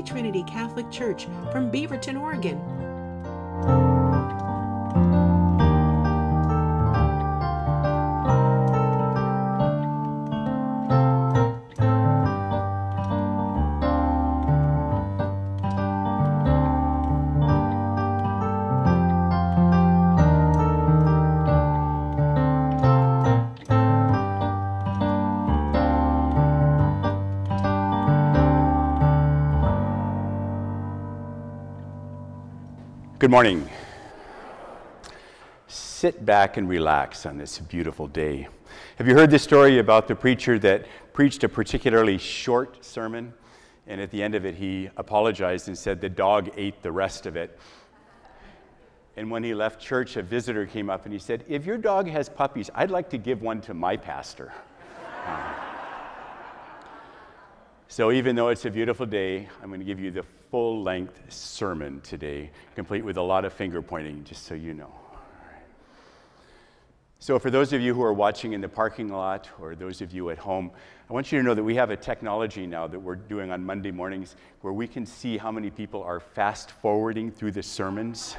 Holy Trinity Catholic Church from Beaverton, Oregon. Good morning. Sit back and relax on this beautiful day. Have you heard the story about the preacher that preached a particularly short sermon? And at the end of it, he apologized and said the dog ate the rest of it. And when he left church, a visitor came up and he said, If your dog has puppies, I'd like to give one to my pastor. So, even though it's a beautiful day, I'm going to give you the full length sermon today, complete with a lot of finger pointing, just so you know. So, for those of you who are watching in the parking lot or those of you at home, I want you to know that we have a technology now that we're doing on Monday mornings where we can see how many people are fast forwarding through the sermons.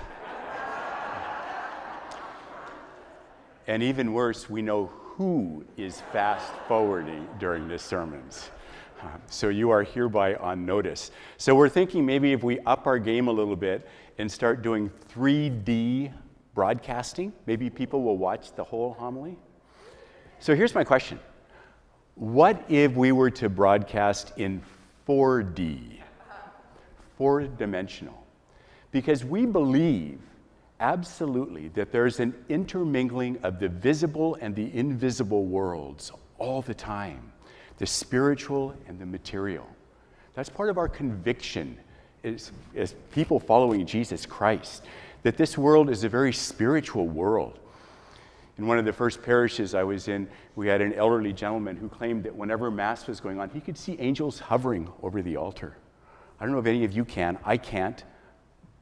and even worse, we know who is fast forwarding during the sermons. Uh, so you are hereby on notice. So we're thinking maybe if we up our game a little bit and start doing 3D broadcasting, maybe people will watch the whole homily. So here's my question What if we were to broadcast in 4D, four dimensional? Because we believe absolutely that there's an intermingling of the visible and the invisible worlds all the time the spiritual and the material. That's part of our conviction as, as people following Jesus Christ, that this world is a very spiritual world. In one of the first parishes I was in, we had an elderly gentleman who claimed that whenever Mass was going on, he could see angels hovering over the altar. I don't know if any of you can, I can't,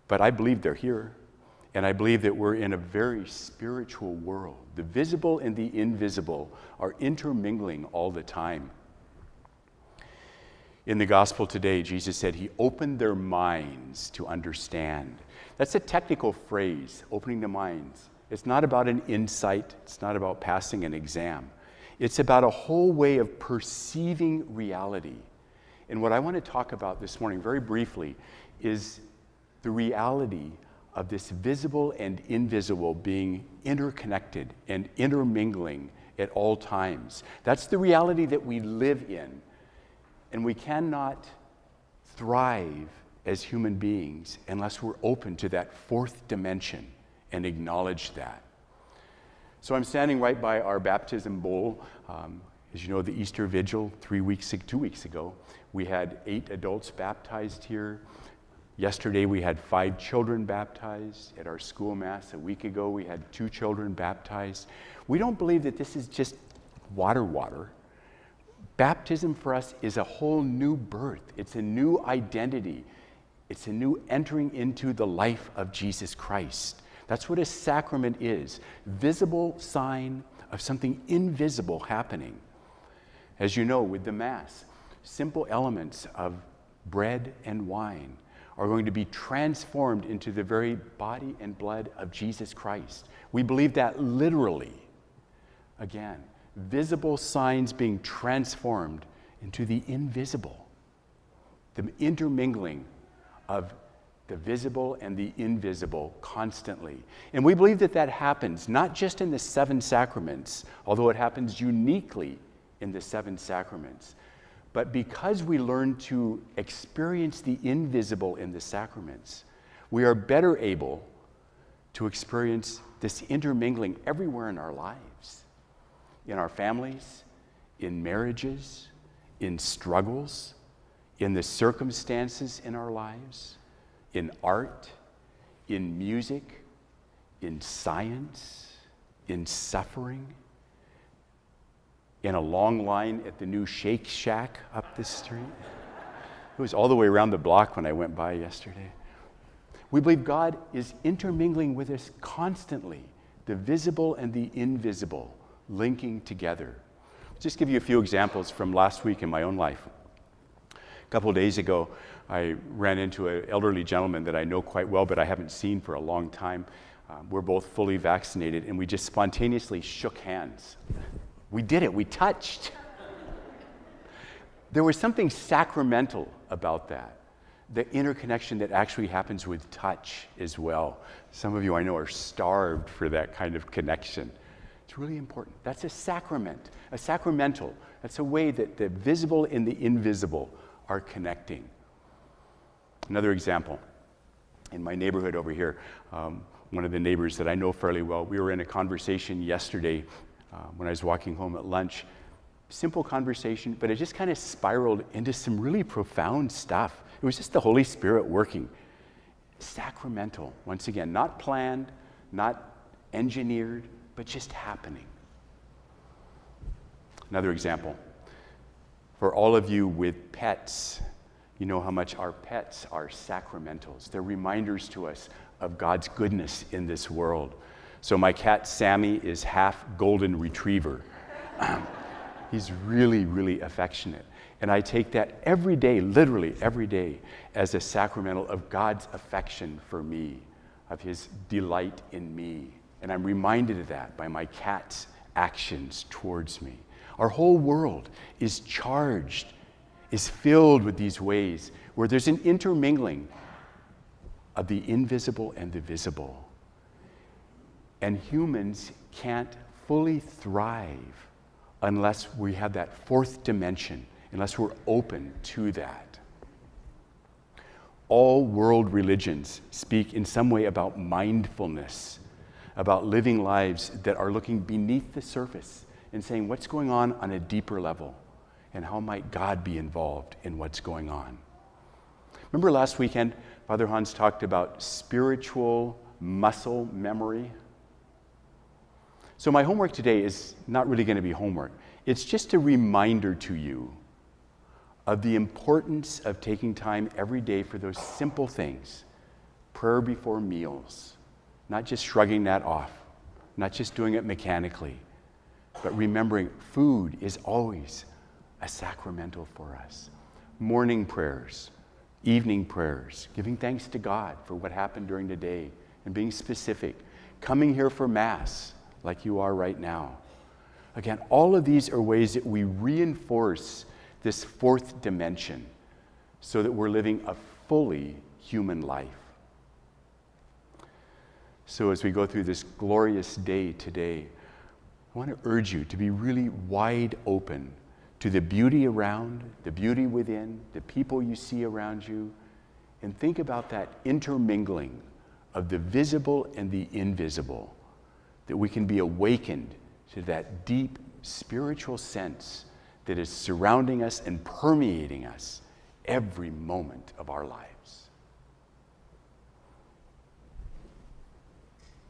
but I believe they're here. And I believe that we're in a very spiritual world. The visible and the invisible are intermingling all the time. In the gospel today, Jesus said he opened their minds to understand. That's a technical phrase, opening the minds. It's not about an insight, it's not about passing an exam. It's about a whole way of perceiving reality. And what I want to talk about this morning, very briefly, is the reality of this visible and invisible being interconnected and intermingling at all times. That's the reality that we live in. And we cannot thrive as human beings unless we're open to that fourth dimension and acknowledge that. So I'm standing right by our baptism bowl. Um, as you know, the Easter Vigil, three weeks, two weeks ago, we had eight adults baptized here. Yesterday, we had five children baptized. At our school mass a week ago, we had two children baptized. We don't believe that this is just water, water. Baptism for us is a whole new birth, it's a new identity, it's a new entering into the life of Jesus Christ. That's what a sacrament is visible sign of something invisible happening. As you know, with the Mass, simple elements of bread and wine are going to be transformed into the very body and blood of Jesus Christ. We believe that literally. Again, visible signs being transformed into the invisible, the intermingling of the visible and the invisible constantly. And we believe that that happens not just in the seven sacraments, although it happens uniquely in the seven sacraments, but because we learn to experience the invisible in the sacraments, we are better able to experience this intermingling everywhere in our lives in our families, in marriages, in struggles, in the circumstances in our lives, in art, in music, in science, in suffering, in a long line at the new Shake Shack up the street. It was all the way around the block when I went by yesterday. We believe God is intermingling with us constantly, the visible and the invisible linking together. Just give you a few examples from last week in my own life. A couple of days ago, I ran into an elderly gentleman that I know quite well, but I haven't seen for a long time. Um, we're both fully vaccinated, and we just spontaneously shook hands. We did it, we touched. there was something sacramental about that. The interconnection that actually happens with touch as well. Some of you I know are starved for that kind of connection. It's really important. That's a sacrament, a sacramental. That's a way that the visible and the invisible are connecting. Another example in my neighborhood over here, um, one of the neighbors that I know fairly well, we were in a conversation yesterday uh, when I was walking home at lunch. Simple conversation, but it just kind of spiraled into some really profound stuff. It was just the Holy Spirit working. Sacramental, once again, not planned, not engineered, but just happening. Another example for all of you with pets, you know how much our pets are sacramentals. They're reminders to us of God's goodness in this world. So, my cat Sammy is half golden retriever. he's really, really affectionate. And I take that every day, literally every day, as a sacramental of God's affection for me, of his delight in me. And I'm reminded of that by my cat's actions towards me. Our whole world is charged, is filled with these ways where there's an intermingling of the invisible and the visible. And humans can't fully thrive unless we have that fourth dimension, unless we're open to that. All world religions speak in some way about mindfulness, about living lives that are looking beneath the surface and saying, what's going on on a deeper level? And how might God be involved in what's going on? Remember last weekend, Father Hans talked about spiritual muscle memory? So, my homework today is not really going to be homework. It's just a reminder to you of the importance of taking time every day for those simple things prayer before meals, not just shrugging that off, not just doing it mechanically but remembering food is always a sacramental for us. Morning prayers, evening prayers, giving thanks to God for what happened during the day and being specific. Coming here for Mass, like you are right now. Again, all of these are ways that we reinforce this fourth dimension so that we're living a fully human life. So, as we go through this glorious day today, I want to urge you to be really wide open to the beauty around, the beauty within, the people you see around you, and think about that intermingling of the visible and the invisible, that we can be awakened to that deep spiritual sense that is surrounding us and permeating us every moment of our lives.